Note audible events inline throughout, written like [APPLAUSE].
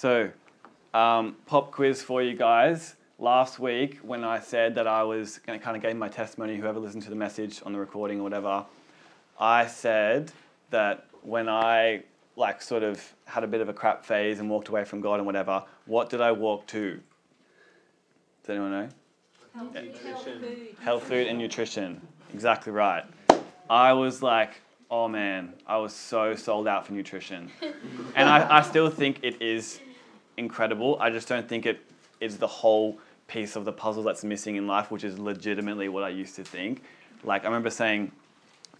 So, um, pop quiz for you guys. Last week, when I said that I was going to kind of give my testimony, whoever listened to the message on the recording or whatever, I said that when I like sort of had a bit of a crap phase and walked away from God and whatever, what did I walk to? Does anyone know? Health food. Health food and nutrition. Exactly right. I was like, oh man, I was so sold out for nutrition. [LAUGHS] and I, I still think it is incredible. I just don't think it is the whole piece of the puzzle that's missing in life, which is legitimately what I used to think. Like, I remember saying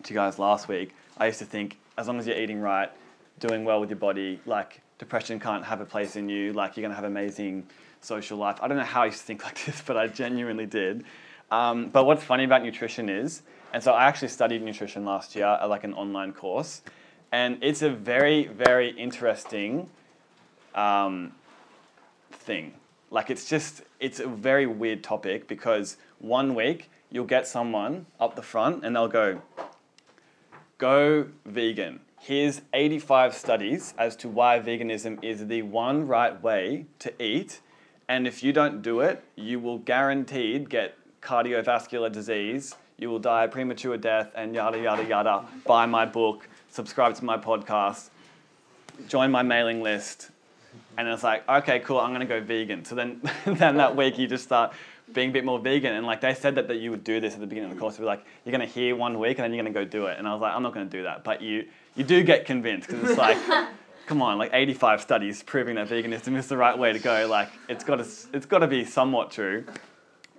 to you guys last week, I used to think as long as you're eating right, doing well with your body, like, depression can't have a place in you, like, you're gonna have amazing social life. I don't know how I used to think [LAUGHS] like this, but I genuinely did. Um, but what's funny about nutrition is, and so I actually studied nutrition last year at like an online course, and it's a very, very interesting um, thing. Like it's just, it's a very weird topic because one week you'll get someone up the front and they'll go, go vegan. Here's 85 studies as to why veganism is the one right way to eat. And if you don't do it, you will guaranteed get cardiovascular disease, you will die a premature death, and yada, yada, yada. Buy my book, subscribe to my podcast, join my mailing list. And it's like, okay, cool, I'm gonna go vegan. So then, [LAUGHS] then that week you just start being a bit more vegan. And like they said that, that you would do this at the beginning of the course. It was like, you're gonna hear one week and then you're gonna go do it. And I was like, I'm not gonna do that. But you, you do get convinced because it's like, [LAUGHS] come on, like 85 studies proving that veganism is the right way to go. Like it's got to, it's got to be somewhat true.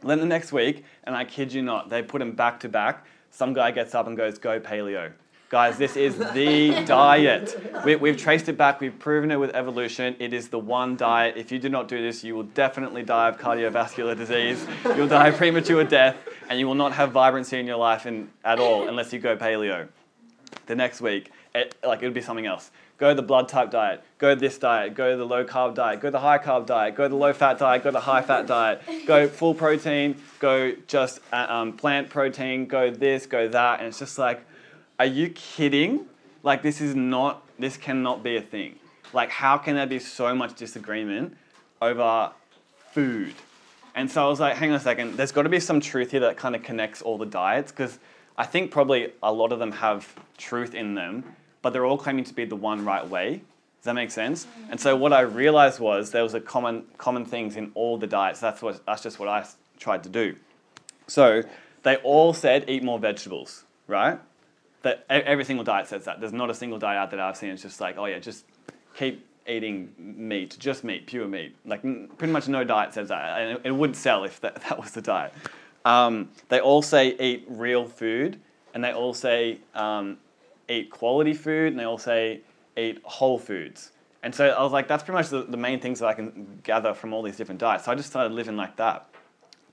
Then the next week, and I kid you not, they put them back to back. Some guy gets up and goes, "Go paleo." Guys, this is the diet. We, we've traced it back. We've proven it with evolution. It is the one diet. If you do not do this, you will definitely die of cardiovascular disease. You'll die of premature death, and you will not have vibrancy in your life in, at all unless you go paleo. The next week, it, like it would be something else. Go the blood type diet. Go this diet. Go the low carb diet. Go the high carb diet. Go the low fat diet. Go the high fat diet. Go full protein. Go just uh, um, plant protein. Go this. Go that. And it's just like, are you kidding? Like this is not. This cannot be a thing. Like how can there be so much disagreement over food? And so I was like, hang on a second. There's got to be some truth here that kind of connects all the diets because I think probably a lot of them have truth in them but they're all claiming to be the one right way. Does that make sense? And so what I realized was there was a common common things in all the diets. That's what that's just what I tried to do. So they all said eat more vegetables, right? That every single diet says that. There's not a single diet out that I've seen. It's just like, oh yeah, just keep eating meat, just meat, pure meat. Like pretty much no diet says that, and it, it would sell if that, [LAUGHS] that was the diet. Um, they all say eat real food, and they all say um, eat quality food and they all say eat whole foods. And so I was like, that's pretty much the, the main things that I can gather from all these different diets. So I just started living like that,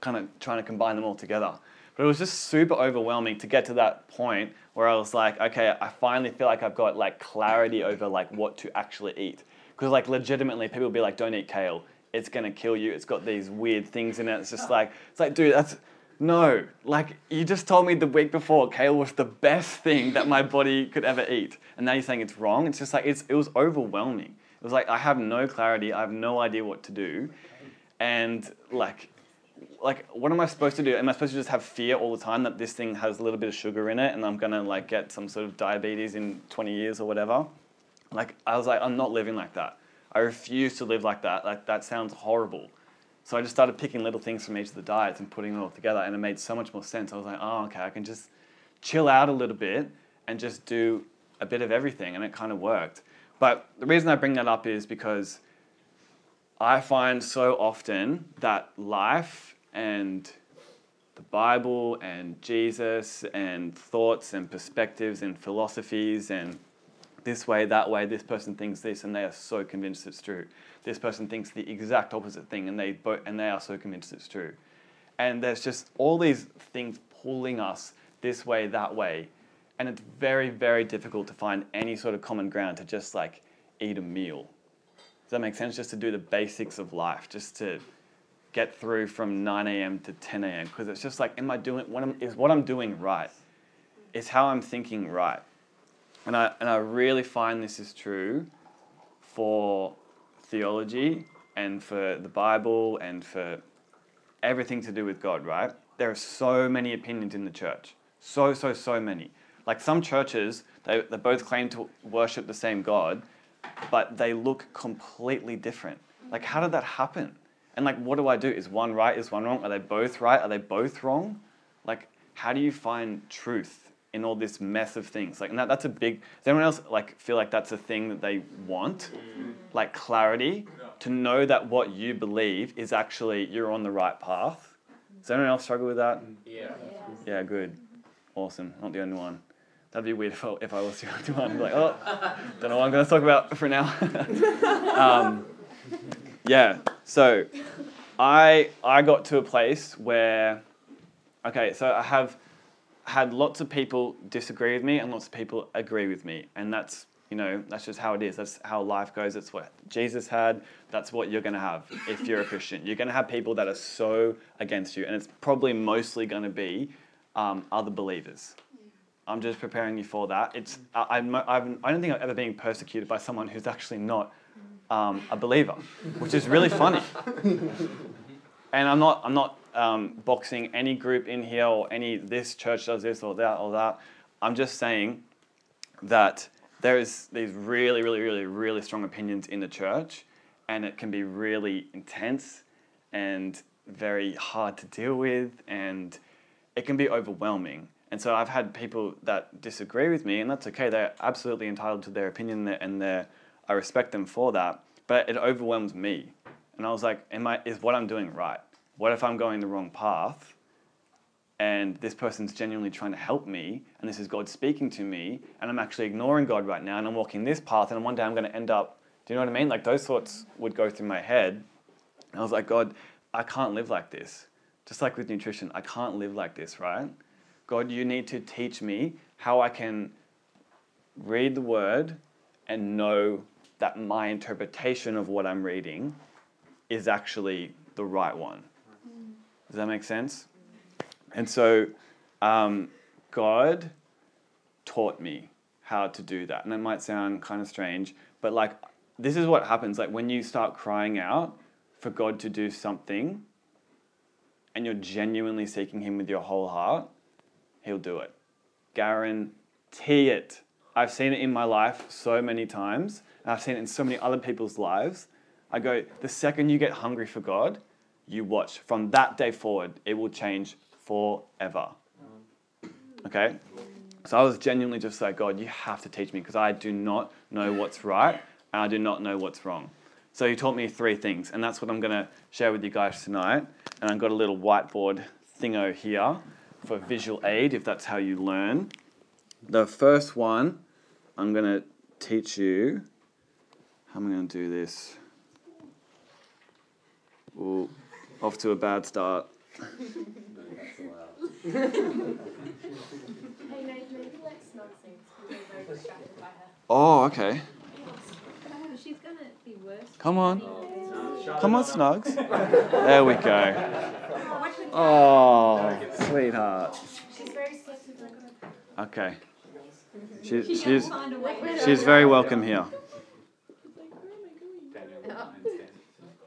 kind of trying to combine them all together. But it was just super overwhelming to get to that point where I was like, okay, I finally feel like I've got like clarity over like what to actually eat. Because like legitimately people will be like, don't eat kale. It's gonna kill you. It's got these weird things in it. It's just like, it's like, dude, that's no, like you just told me the week before kale was the best thing that my body could ever eat, and now you're saying it's wrong. It's just like it's it was overwhelming. It was like I have no clarity. I have no idea what to do, and like like what am I supposed to do? Am I supposed to just have fear all the time that this thing has a little bit of sugar in it and I'm gonna like get some sort of diabetes in 20 years or whatever? Like I was like I'm not living like that. I refuse to live like that. Like that sounds horrible. So I just started picking little things from each of the diets and putting it all together, and it made so much more sense. I was like, oh, okay, I can just chill out a little bit and just do a bit of everything, and it kind of worked. But the reason I bring that up is because I find so often that life and the Bible and Jesus and thoughts and perspectives and philosophies and this way, that way, this person thinks this, and they are so convinced it's true. This person thinks the exact opposite thing, and they, and they are so convinced it's true. And there's just all these things pulling us this way, that way, and it's very, very difficult to find any sort of common ground to just like eat a meal. Does that make sense? Just to do the basics of life, just to get through from 9 a.m. to 10 a.m. Because it's just like, am I doing what I'm, is what I'm doing right? Is how I'm thinking right? And I, and I really find this is true for theology and for the Bible and for everything to do with God, right? There are so many opinions in the church. So, so, so many. Like some churches, they, they both claim to worship the same God, but they look completely different. Like, how did that happen? And like, what do I do? Is one right? Is one wrong? Are they both right? Are they both wrong? Like, how do you find truth in all this mess of things? Like, and that, that's a big. Does anyone else like feel like that's a thing that they want? Like clarity to know that what you believe is actually you're on the right path. Does anyone else struggle with that? Yeah. Yeah, good. Awesome. Not the only one. That'd be weird if I, if I was the [LAUGHS] only one. Like, oh, don't know what I'm going to talk about for now. [LAUGHS] um, yeah. So, I I got to a place where, okay, so I have had lots of people disagree with me and lots of people agree with me, and that's you know that's just how it is. That's how life goes. That's what Jesus had. That's what you're going to have if you're a Christian. You're going to have people that are so against you, and it's probably mostly going to be um, other believers. I'm just preparing you for that. It's I, I'm, I don't think I've ever been persecuted by someone who's actually not um, a believer, which is really funny. And I'm not I'm not um, boxing any group in here or any this church does this or that or that. I'm just saying that there is these really really really really strong opinions in the church, and it can be really intense and very hard to deal with, and it can be overwhelming. And so I've had people that disagree with me, and that's okay. They're absolutely entitled to their opinion, and they I respect them for that. But it overwhelms me, and I was like, "Am I? Is what I'm doing right? What if I'm going the wrong path?" And this person's genuinely trying to help me, and this is God speaking to me, and I'm actually ignoring God right now, and I'm walking this path, and one day I'm going to end up. Do you know what I mean? Like those thoughts would go through my head. I was like, God, I can't live like this. Just like with nutrition, I can't live like this, right? God, you need to teach me how I can read the word and know that my interpretation of what I'm reading is actually the right one. Does that make sense? And so um, God taught me how to do that. And it might sound kind of strange, but like this is what happens like when you start crying out for God to do something and you're genuinely seeking him with your whole heart, he'll do it. Guarantee it. I've seen it in my life so many times, and I've seen it in so many other people's lives. I go, the second you get hungry for God, you watch. From that day forward, it will change forever. Okay? So I was genuinely just like, God, you have to teach me because I do not know what's right and I do not know what's wrong. So he taught me three things, and that's what I'm going to share with you guys tonight. And I've got a little whiteboard thingo here for visual aid if that's how you learn. The first one, I'm going to teach you. Am going to do this? Ooh, off to a bad start. Hey, Nate, maybe let Snug sing because we're very distracted by her. Oh, okay. Oh, she's gonna be worse. Come on. Oh, Come on, Snugs. There we go. Oh, oh sweetheart. She's very sensitive. Okay. She, She she's, can't find a way. she's very welcome here. There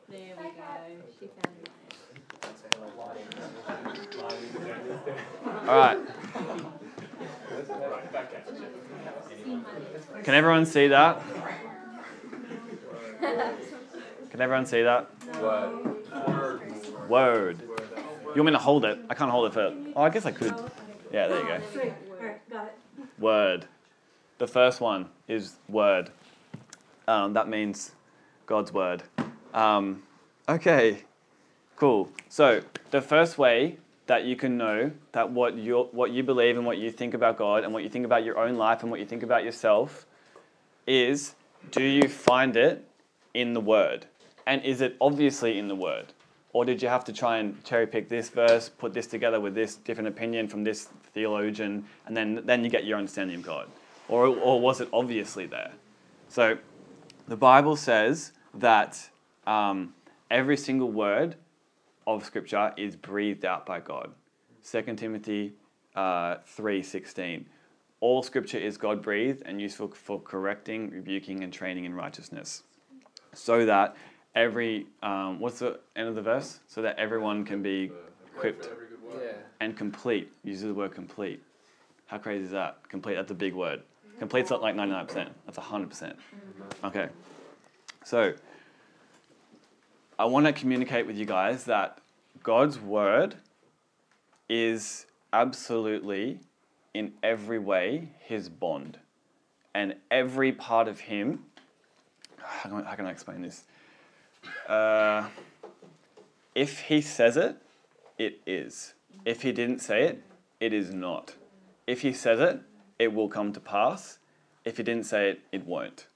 we go. She found it. All right. Can everyone see that? Can everyone see that? Word. Word. You want me to hold it? I can't hold it for. Oh, I guess I could. Yeah, there you go. Sweet. Alright, got it. Word. The first one is word. Um, that means God's word. Um, okay, cool. So the first way that you can know that what you what you believe and what you think about God and what you think about your own life and what you think about yourself is do you find it in the Word? And is it obviously in the Word? Or did you have to try and cherry pick this verse, put this together with this different opinion from this theologian, and then, then you get your understanding of God? Or, or was it obviously there? So the Bible says that um, every single word of Scripture is breathed out by God. 2 Timothy uh, 3.16. All Scripture is God-breathed and useful for correcting, rebuking, and training in righteousness. so that every um, what's the end of the verse? So that everyone can be equipped Yeah. and complete. Uses the word complete. How crazy is that? Complete. That's a big word. Complete's not like ninety nine percent. That's hundred percent. Okay. So I want to communicate with you guys that God's word is absolutely in every way his bond. And every part of him how can I, how can I explain this? Uh, if he says it it is. If he didn't say it it is not. If he says it it will come to pass. If he didn't say it it won't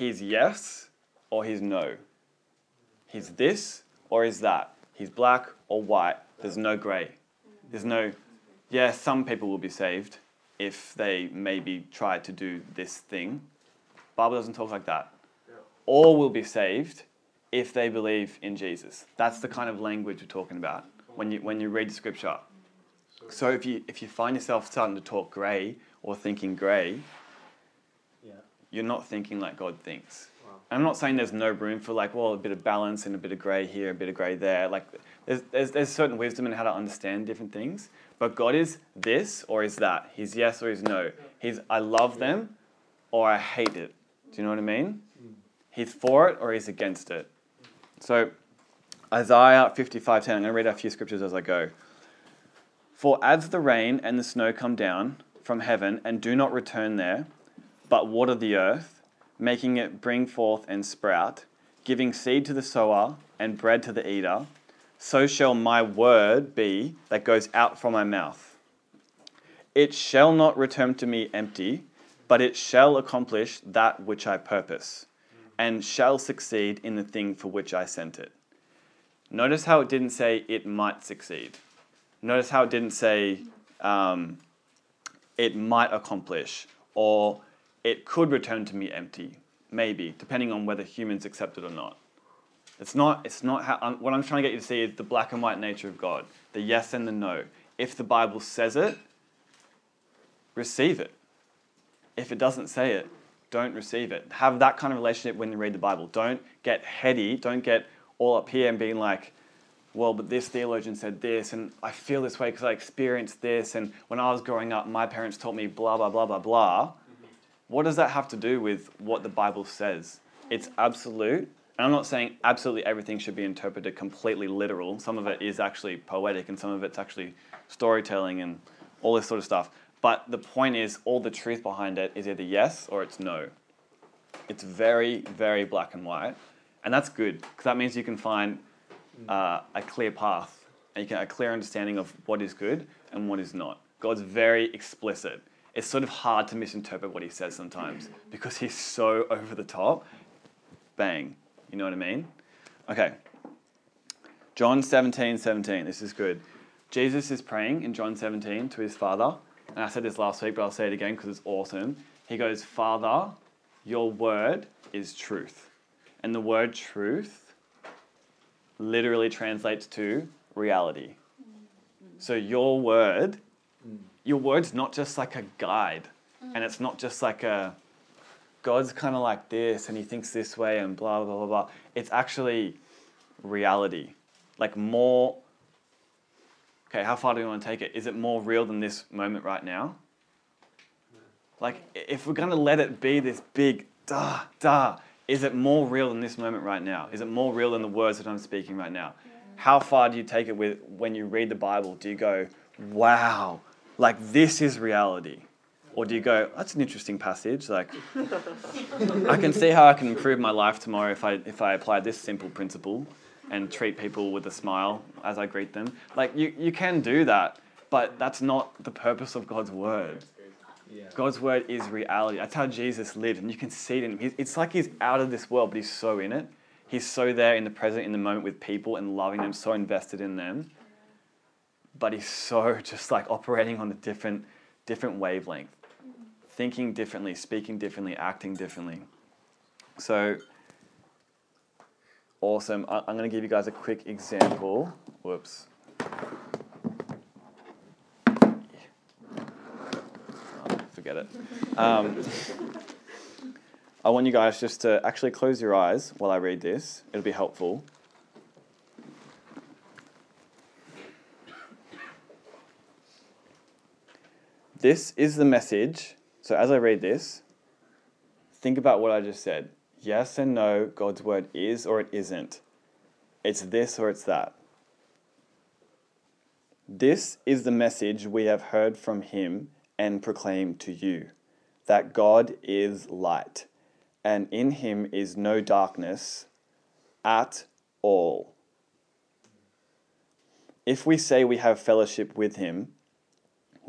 he's yes or he's no he's this or he's that he's black or white there's no gray there's no yeah, some people will be saved if they maybe try to do this thing. Bible doesn't talk like that. All will be saved if they believe in Jesus. That's the kind of language we're talking about when you when you read scripture. So if you if you find yourself starting to talk grey or thinking grey. You're not thinking like God thinks. Wow. I'm not saying there's no room for like, well, a bit of balance and a bit of grey here, a bit of grey there. Like, there's, there's, there's certain wisdom in how to understand different things. But God is this or is that. He's yes or he's no. He's I love them or I hate it. Do you know what I mean? Hmm. He's for it or he's against it. So, Isaiah 55:10. I'm going to read a few scriptures as I go. For as the rain and the snow come down from heaven and do not return there, but water the earth, making it bring forth and sprout, giving seed to the sower and bread to the eater, so shall my word be that goes out from my mouth. It shall not return to me empty, but it shall accomplish that which I purpose, and shall succeed in the thing for which I sent it. Notice how it didn't say it might succeed. Notice how it didn't say um, it might accomplish or it could return to me empty. Maybe, depending on whether humans accept it or not. It's not, it's not how, I'm, what I'm trying to get you to see is the black and white nature of God, the yes and the no. If the Bible says it, receive it. If it doesn't say it, don't receive it. Have that kind of relationship when you read the Bible. Don't get heady, don't get all up here and being like, well, but this theologian said this, and I feel this way because I experienced this, and when I was growing up, my parents taught me blah, blah, blah, blah, blah. What does that have to do with what the Bible says? It's absolute. And I'm not saying absolutely everything should be interpreted completely literal. Some of it is actually poetic, and some of it's actually storytelling and all this sort of stuff. But the point is, all the truth behind it is either yes or it's no. It's very, very black and white. And that's good, because that means you can find uh, a clear path and you get a clear understanding of what is good and what is not. God's very explicit. It's sort of hard to misinterpret what he says sometimes because he's so over the top. Bang. You know what I mean? Okay. John 17, 17. This is good. Jesus is praying in John 17 to his Father. And I said this last week, but I'll say it again because it's awesome. He goes, Father, your word is truth. And the word truth literally translates to reality. So your word, your word's not just like a guide, mm-hmm. and it's not just like a God's kind of like this and he thinks this way and blah blah blah blah. It's actually reality. Like more Okay, how far do we want to take it? Is it more real than this moment right now? Like if we're going to let it be this big da da, is it more real than this moment right now? Is it more real than the words that I'm speaking right now? How far do you take it with when you read the Bible? Do you go, "Wow, like this is reality?" Or do you go, "That's an interesting passage. Like I can see how I can improve my life tomorrow if I if I apply this simple principle and treat people with a smile as I greet them." Like you you can do that, but that's not the purpose of God's word. Yeah. God's word is reality. That's how Jesus lived, and you can see it in him. It's like he's out of this world, but he's so in it. He's so there in the present, in the moment with people and loving them, so invested in them. But he's so [LAUGHS] just like operating on a different, different wavelength, thinking differently, speaking differently, acting differently. So awesome. I- I'm going to give you guys a quick example. Whoops. Oh, forget it. Um, [LAUGHS] I want you guys just to actually close your eyes while I read this. It'll be helpful. This is the message. So as I read this, think about what I just said. Yes and no, God's word is or it isn't. It's this or it's that. This is the message we have heard from him and proclaim to you that God is light, and in him is no darkness at all. If we say we have fellowship with him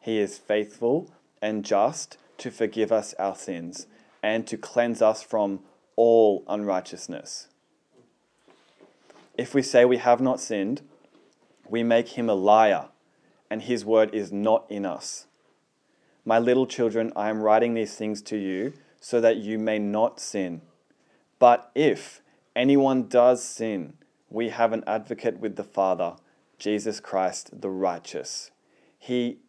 he is faithful and just to forgive us our sins and to cleanse us from all unrighteousness. If we say we have not sinned, we make him a liar, and his word is not in us. My little children, I am writing these things to you so that you may not sin. But if anyone does sin, we have an advocate with the Father, Jesus Christ the righteous. He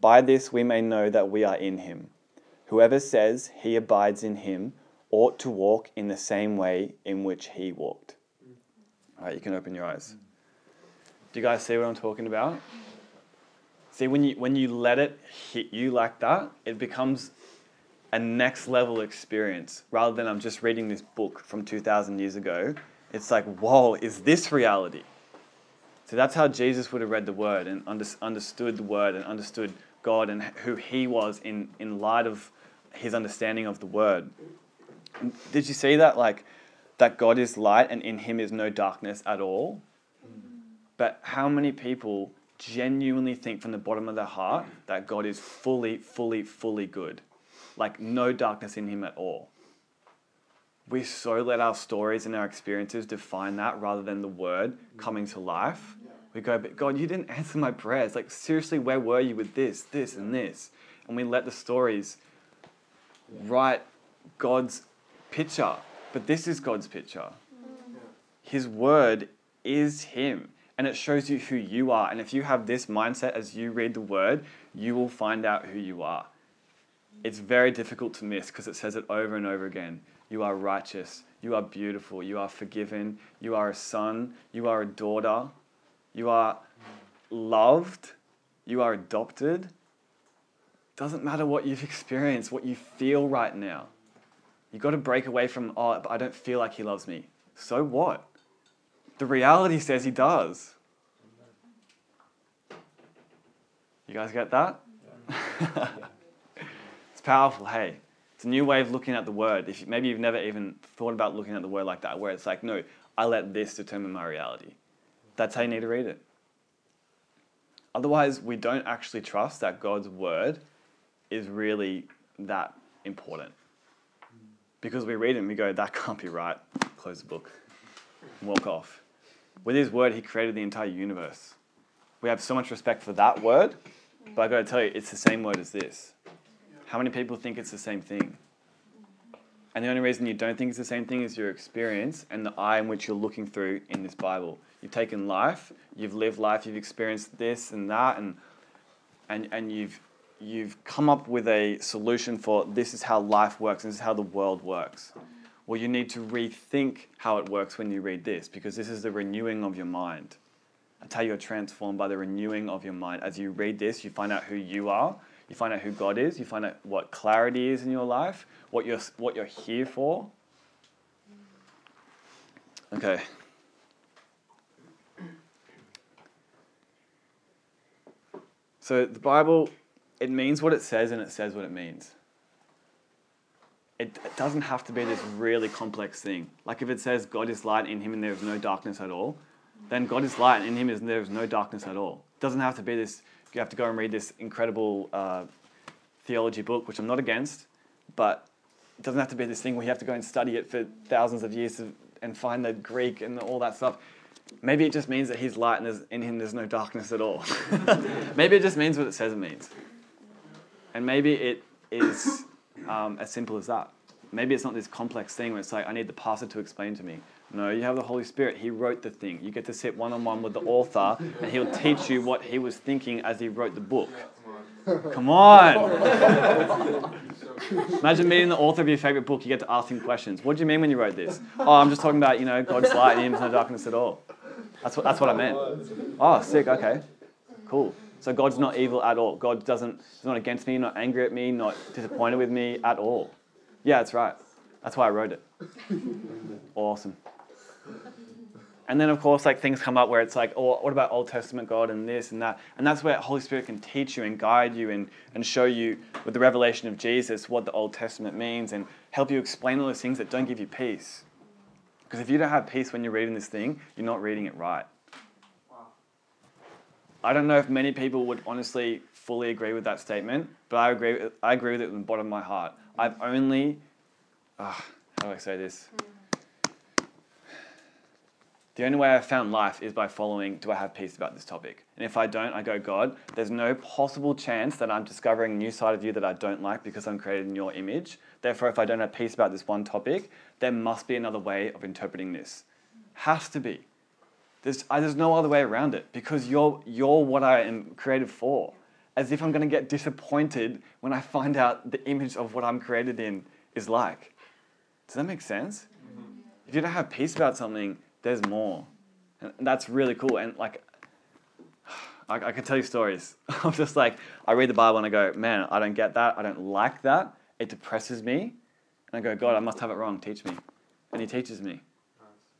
By this we may know that we are in him. Whoever says he abides in him ought to walk in the same way in which he walked. All right, you can open your eyes. Do you guys see what I'm talking about? See, when you, when you let it hit you like that, it becomes a next level experience rather than I'm just reading this book from 2,000 years ago. It's like, whoa, is this reality? So that's how Jesus would have read the word and under, understood the word and understood God and who he was in, in light of his understanding of the word. Did you see that? Like, that God is light and in him is no darkness at all? But how many people genuinely think from the bottom of their heart that God is fully, fully, fully good? Like, no darkness in him at all. We so let our stories and our experiences define that rather than the word coming to life. We go, but God, you didn't answer my prayers. Like, seriously, where were you with this, this, and this? And we let the stories write God's picture. But this is God's picture. His word is Him. And it shows you who you are. And if you have this mindset as you read the word, you will find out who you are. It's very difficult to miss because it says it over and over again. You are righteous. You are beautiful. You are forgiven. You are a son. You are a daughter. You are loved. You are adopted. Doesn't matter what you've experienced, what you feel right now. You've got to break away from, oh, I don't feel like he loves me. So what? The reality says he does. You guys get that? [LAUGHS] it's powerful, hey. It's a new way of looking at the word. If you, maybe you've never even thought about looking at the word like that, where it's like, no, I let this determine my reality. That's how you need to read it. Otherwise, we don't actually trust that God's word is really that important. Because we read it and we go, that can't be right. Close the book. Walk off. With his word, he created the entire universe. We have so much respect for that word, but I gotta tell you, it's the same word as this. How many people think it's the same thing? And the only reason you don't think it's the same thing is your experience and the eye in which you're looking through in this Bible. You've taken life, you've lived life, you've experienced this and that, and and and you've you've come up with a solution for this is how life works, and this is how the world works. Well, you need to rethink how it works when you read this, because this is the renewing of your mind. That's how you're transformed by the renewing of your mind. As you read this, you find out who you are, you find out who God is, you find out what clarity is in your life, what you're, what you're here for. Okay. So the Bible, it means what it says and it says what it means. It, it doesn't have to be this really complex thing. Like if it says God is light in him and there is no darkness at all, then God is light and in him and there is no darkness at all. It doesn't have to be this, you have to go and read this incredible uh, theology book, which I'm not against, but it doesn't have to be this thing where you have to go and study it for thousands of years and find the Greek and all that stuff. Maybe it just means that he's light and in him there's no darkness at all. [LAUGHS] maybe it just means what it says it means. And maybe it is um, as simple as that. Maybe it's not this complex thing where it's like, I need the pastor to explain to me. No, you have the Holy Spirit. He wrote the thing. You get to sit one on one with the author, and he'll teach you what he was thinking as he wrote the book. Come on! [LAUGHS] Imagine meeting the author of your favorite book. You get to ask him questions. What do you mean when you wrote this? Oh, I'm just talking about, you know, God's light and Him, no darkness at all. That's what, that's what I meant. Oh, sick. Okay. Cool. So God's not evil at all. God doesn't, He's not against me, not angry at me, not disappointed with me at all. Yeah, that's right. That's why I wrote it. Awesome. And then, of course, like things come up where it's like, oh, what about Old Testament God and this and that? And that's where Holy Spirit can teach you and guide you and, and show you with the revelation of Jesus what the Old Testament means and help you explain all those things that don't give you peace. Because if you don't have peace when you're reading this thing, you're not reading it right. I don't know if many people would honestly fully agree with that statement, but I agree. I agree with it from the bottom of my heart. I've only, how do I say this? The only way I've found life is by following do I have peace about this topic? And if I don't, I go, God, there's no possible chance that I'm discovering a new side of you that I don't like because I'm created in your image. Therefore, if I don't have peace about this one topic, there must be another way of interpreting this. Has to be. There's, I, there's no other way around it because you're, you're what I am created for. As if I'm going to get disappointed when I find out the image of what I'm created in is like. Does that make sense? If you don't have peace about something, there's more. And that's really cool. And like, [SIGHS] I, I can tell you stories. [LAUGHS] I'm just like, I read the Bible and I go, man, I don't get that. I don't like that. It depresses me. And I go, God, I must have it wrong. Teach me. And He teaches me.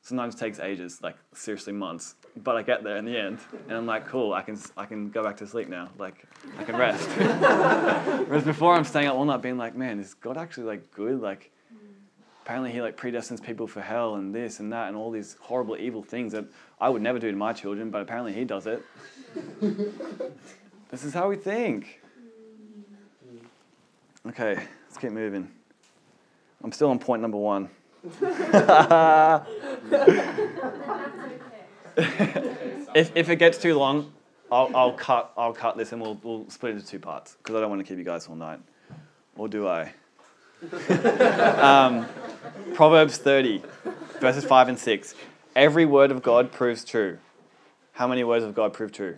Sometimes it takes ages, like seriously months. But I get there in the end, and I'm like, cool. I can I can go back to sleep now. Like I can rest. [LAUGHS] Whereas before, I'm staying up all night, being like, man, is God actually like good? Like apparently he like predestines people for hell and this and that and all these horrible evil things that I would never do to my children, but apparently he does it. [LAUGHS] this is how we think. Okay, let's keep moving. I'm still on point number one. [LAUGHS] if, if it gets too long, I'll, I'll, cut, I'll cut this and we'll, we'll split it into two parts because I don't want to keep you guys all night. Or do I? [LAUGHS] um, Proverbs 30, verses 5 and 6. Every word of God proves true. How many words of God prove true?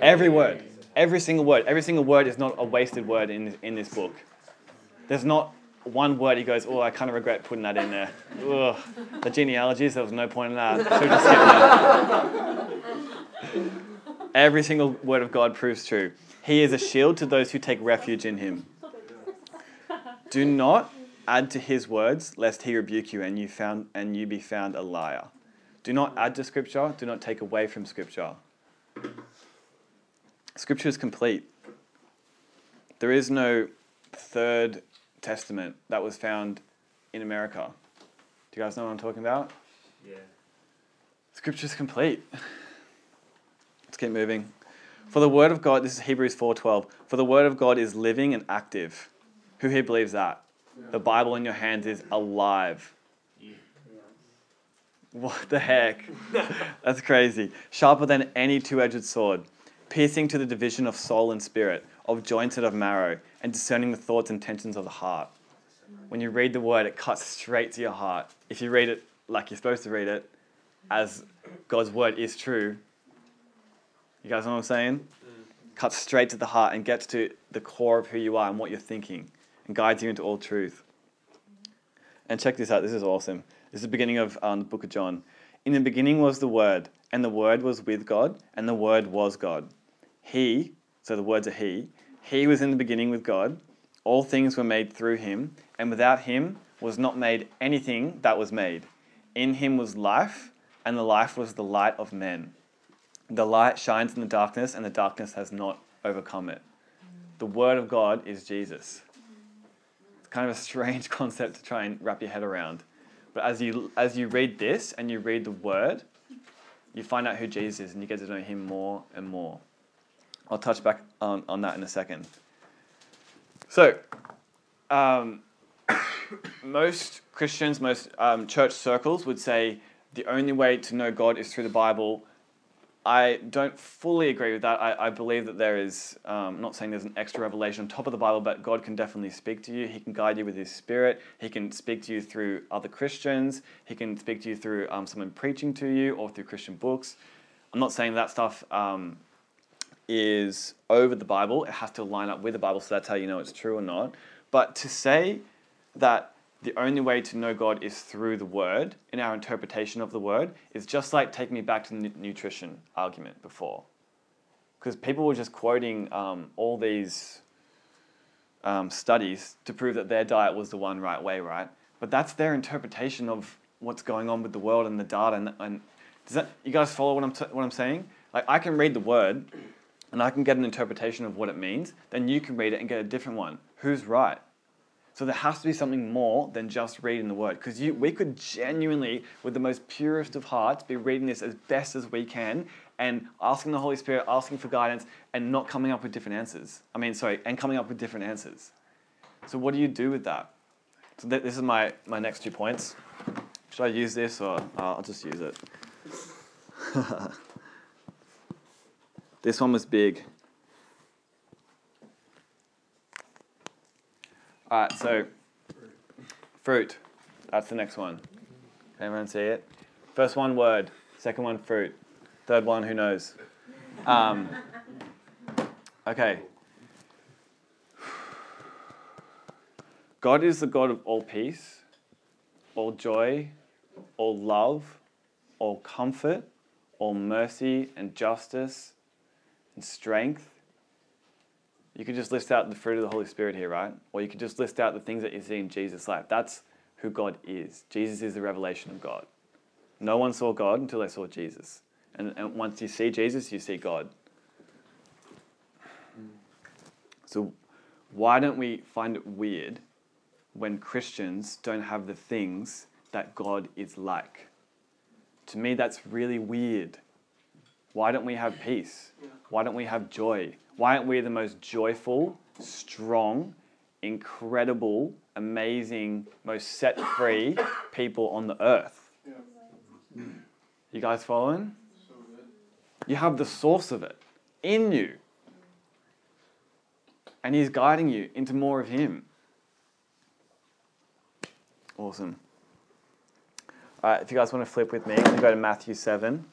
Every word. Every single word. Every single word is not a wasted word in, in this book. There's not one word he goes, oh, I kind of regret putting that in there. Ugh. The genealogies, there was no point in that. Should just skipped that. Every single word of God proves true. He is a shield to those who take refuge in him. Do not add to his words, lest he rebuke you and you found and you be found a liar. Do not add to scripture, do not take away from scripture. Scripture is complete. There is no third testament that was found in America. Do you guys know what I'm talking about? Yeah. Scripture is complete. Let's keep moving. For the word of God, this is Hebrews 4:12. For the word of God is living and active. Who here believes that? The Bible in your hands is alive. What the heck? [LAUGHS] That's crazy. Sharper than any two edged sword, piercing to the division of soul and spirit, of joints and of marrow, and discerning the thoughts and intentions of the heart. When you read the word, it cuts straight to your heart. If you read it like you're supposed to read it, as God's word is true, you guys know what I'm saying? Cuts straight to the heart and gets to the core of who you are and what you're thinking and guides you into all truth. And check this out, this is awesome. This is the beginning of um, the book of John. In the beginning was the Word, and the Word was with God, and the Word was God. He, so the words are He, He was in the beginning with God. All things were made through Him, and without Him was not made anything that was made. In him was life, and the life was the light of men. The light shines in the darkness, and the darkness has not overcome it. The Word of God is Jesus. It's kind of a strange [LAUGHS] concept to try and wrap your head around. But as you, as you read this and you read the Word, you find out who Jesus is and you get to know Him more and more. I'll touch back on, on that in a second. So, um, [COUGHS] most Christians, most um, church circles would say the only way to know God is through the Bible. I don't fully agree with that. I, I believe that there is, um, I'm not saying there's an extra revelation on top of the Bible, but God can definitely speak to you. He can guide you with His Spirit. He can speak to you through other Christians. He can speak to you through um, someone preaching to you or through Christian books. I'm not saying that stuff um, is over the Bible. It has to line up with the Bible, so that's how you know it's true or not. But to say that the only way to know God is through the Word, in our interpretation of the Word, is just like taking me back to the nutrition argument before. Because people were just quoting um, all these um, studies to prove that their diet was the one right way, right? But that's their interpretation of what's going on with the world and the data. And, and does that you guys follow what I'm t- what I'm saying? Like I can read the word, and I can get an interpretation of what it means. Then you can read it and get a different one. Who's right? So there has to be something more than just reading the word. Because we could genuinely, with the most purest of hearts, be reading this as best as we can and asking the Holy Spirit, asking for guidance, and not coming up with different answers. I mean, sorry, and coming up with different answers. So what do you do with that? So th- this is my, my next two points. Should I use this or uh, I'll just use it? [LAUGHS] this one was big. All right, so fruit. That's the next one. Can everyone see it? First one, word. Second one, fruit. Third one, who knows? Um, okay. God is the God of all peace, all joy, all love, all comfort, all mercy and justice and strength. You could just list out the fruit of the Holy Spirit here, right? Or you could just list out the things that you see in Jesus' life. That's who God is. Jesus is the revelation of God. No one saw God until they saw Jesus. And, and once you see Jesus, you see God. So, why don't we find it weird when Christians don't have the things that God is like? To me, that's really weird. Why don't we have peace? Why don't we have joy? Why aren't we the most joyful, strong, incredible, amazing, most set free people on the earth? You guys following? You have the source of it in you. And He's guiding you into more of Him. Awesome. All right, if you guys want to flip with me, I'm going to go to Matthew 7.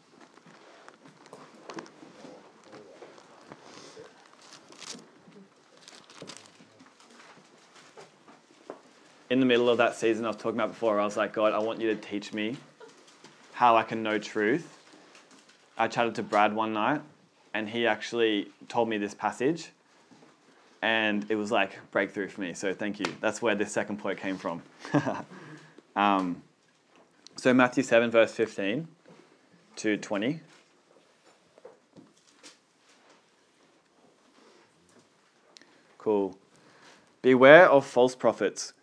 In the middle of that season I was talking about before, I was like, God, I want you to teach me how I can know truth. I chatted to Brad one night, and he actually told me this passage, and it was like breakthrough for me. So thank you. That's where this second point came from. [LAUGHS] um, so Matthew 7, verse 15 to 20. Cool. Beware of false prophets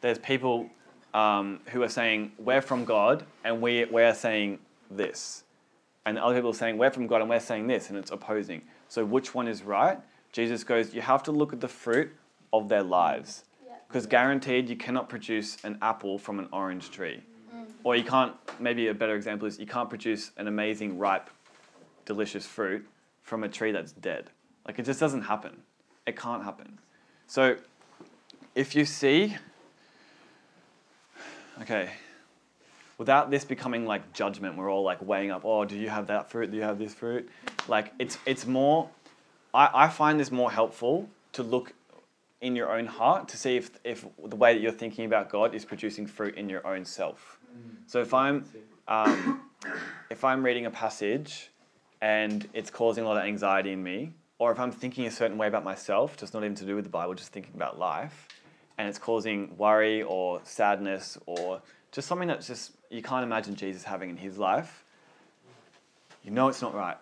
there's people um, who are saying, We're from God, and we, we're saying this. And other people are saying, We're from God, and we're saying this, and it's opposing. So, which one is right? Jesus goes, You have to look at the fruit of their lives. Because guaranteed, you cannot produce an apple from an orange tree. Or you can't, maybe a better example is you can't produce an amazing, ripe, delicious fruit from a tree that's dead. Like it just doesn't happen. It can't happen. So if you see, okay, without this becoming like judgment, we're all like weighing up, oh, do you have that fruit? Do you have this fruit? Like it's it's more I, I find this more helpful to look in your own heart to see if if the way that you're thinking about God is producing fruit in your own self. So if I'm um, if I'm reading a passage and it's causing a lot of anxiety in me, or if I'm thinking a certain way about myself, just not even to do with the Bible, just thinking about life, and it's causing worry or sadness or just something that's just you can't imagine Jesus having in his life, you know it's not right.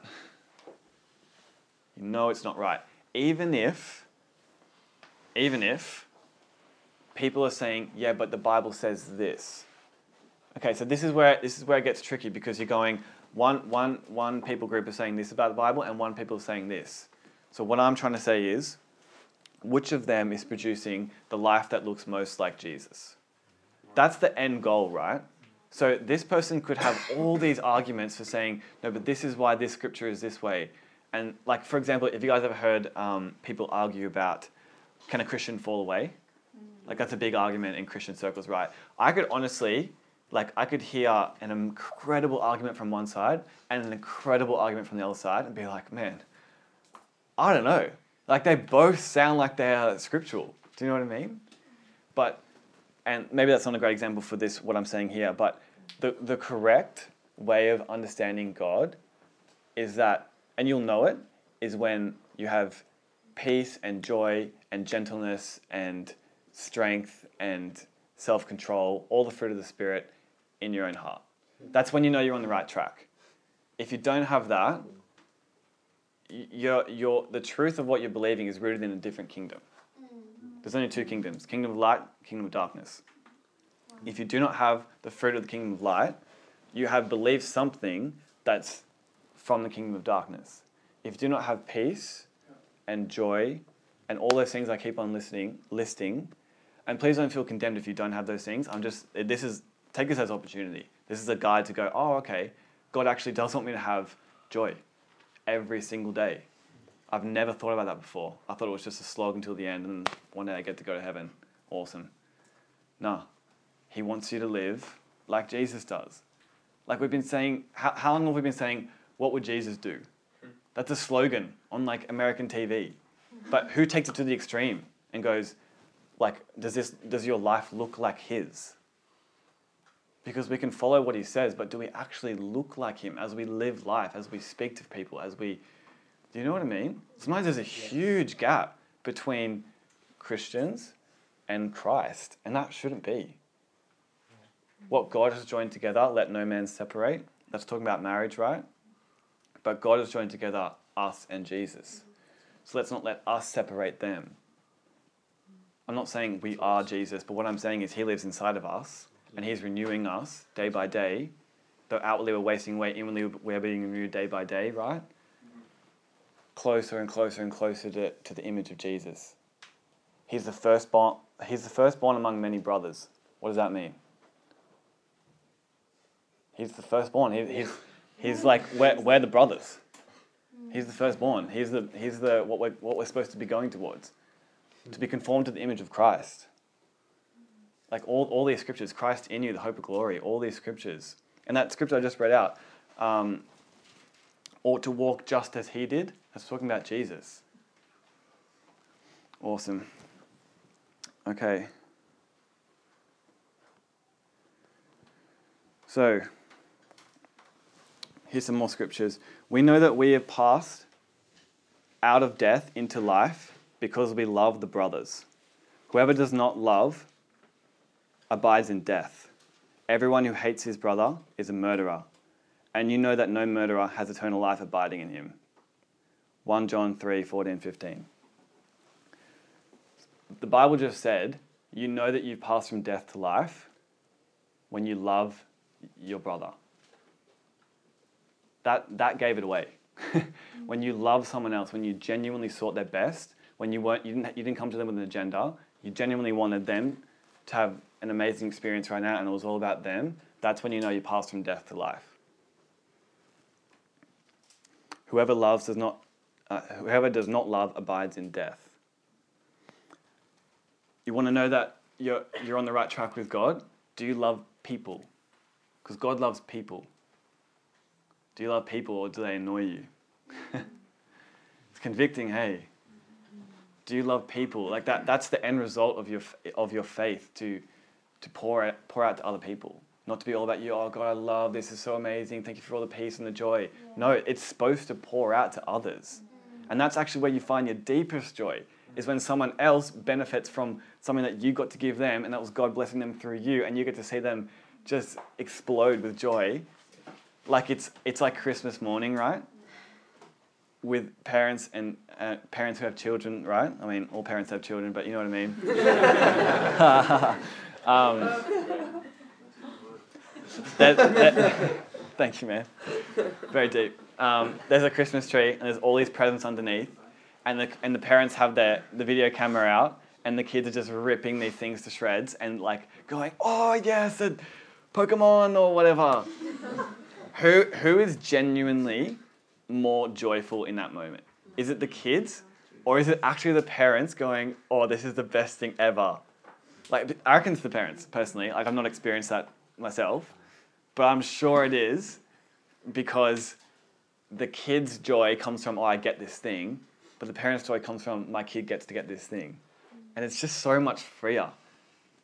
You know it's not right. Even if, even if people are saying, yeah, but the Bible says this. Okay, so this is where this is where it gets tricky because you're going one one one people group is saying this about the Bible and one people are saying this. So what I'm trying to say is, which of them is producing the life that looks most like Jesus? That's the end goal, right? So this person could have all these arguments for saying, no, but this is why this scripture is this way. And like, for example, if you guys ever heard um, people argue about, can a Christian fall away? Like that's a big argument in Christian circles, right? I could honestly, like, I could hear an incredible argument from one side and an incredible argument from the other side and be like, man, I don't know. Like they both sound like they are scriptural. Do you know what I mean? But and maybe that's not a great example for this what I'm saying here, but the the correct way of understanding God is that and you'll know it is when you have peace and joy and gentleness and strength and self-control, all the fruit of the spirit in your own heart. That's when you know you're on the right track. If you don't have that, you're, you're, the truth of what you're believing is rooted in a different kingdom. Mm-hmm. There's only two kingdoms kingdom of light, kingdom of darkness. If you do not have the fruit of the kingdom of light, you have believed something that's from the kingdom of darkness. If you do not have peace and joy and all those things I keep on listening, listing, and please don't feel condemned if you don't have those things. I'm just, this is, take this as opportunity. This is a guide to go, oh, okay, God actually does want me to have joy every single day. I've never thought about that before. I thought it was just a slog until the end and one day I get to go to heaven. Awesome. No. He wants you to live like Jesus does. Like we've been saying, how, how long have we been saying, what would Jesus do? That's a slogan on like American TV. But who takes it to the extreme and goes, like, does this does your life look like his? Because we can follow what he says, but do we actually look like him as we live life, as we speak to people, as we do you know what I mean? Sometimes there's a huge gap between Christians and Christ, and that shouldn't be. What God has joined together, let no man separate. That's talking about marriage, right? But God has joined together us and Jesus. So let's not let us separate them. I'm not saying we are Jesus, but what I'm saying is He lives inside of us and He's renewing us day by day. Though outwardly we're wasting away, inwardly we're being renewed day by day, right? Closer and closer and closer to, to the image of Jesus. He's the firstborn, he's the firstborn among many brothers. What does that mean? He's the firstborn. He, he's, he's like, we're, we're the brothers. He's the firstborn. He's the, he's the what, we're, what we're supposed to be going towards. To be conformed to the image of Christ. Like all, all these scriptures, Christ in you, the hope of glory, all these scriptures. And that scripture I just read out, um, ought to walk just as he did. That's talking about Jesus. Awesome. Okay. So, here's some more scriptures. We know that we have passed out of death into life because we love the brothers. Whoever does not love abides in death. Everyone who hates his brother is a murderer, and you know that no murderer has eternal life abiding in him. 1 John 3 14 15. The Bible just said, you know that you've passed from death to life when you love your brother. That, that gave it away. [LAUGHS] when you love someone else, when you genuinely sought their best, when you, weren't, you, didn't, you didn't come to them with an agenda, you genuinely wanted them to have an amazing experience right now and it was all about them, that's when you know you passed from death to life. Whoever loves does not, uh, whoever does not love abides in death. You want to know that you're, you're on the right track with God? Do you love people? Because God loves people. Do you love people or do they annoy you? [LAUGHS] it's convicting, hey. Do you love people? Like that that's the end result of your of your faith to to pour out, pour out to other people. Not to be all about you, oh God, I love this is so amazing. Thank you for all the peace and the joy. No, it's supposed to pour out to others. And that's actually where you find your deepest joy is when someone else benefits from something that you got to give them and that was God blessing them through you and you get to see them just explode with joy. Like it's it's like Christmas morning, right? With parents and uh, parents who have children, right? I mean, all parents have children, but you know what I mean. [LAUGHS] [LAUGHS] um, that, that, thank you, man. Very deep. Um, there's a Christmas tree and there's all these presents underneath, and the, and the parents have their, the video camera out, and the kids are just ripping these things to shreds and like going, oh yes, a Pokemon or whatever. who, who is genuinely more joyful in that moment? Is it the kids, or is it actually the parents going, oh, this is the best thing ever? Like, I reckon it's the parents, personally. Like, I've not experienced that myself, but I'm sure it is because the kid's joy comes from, oh, I get this thing, but the parent's joy comes from, my kid gets to get this thing. And it's just so much freer.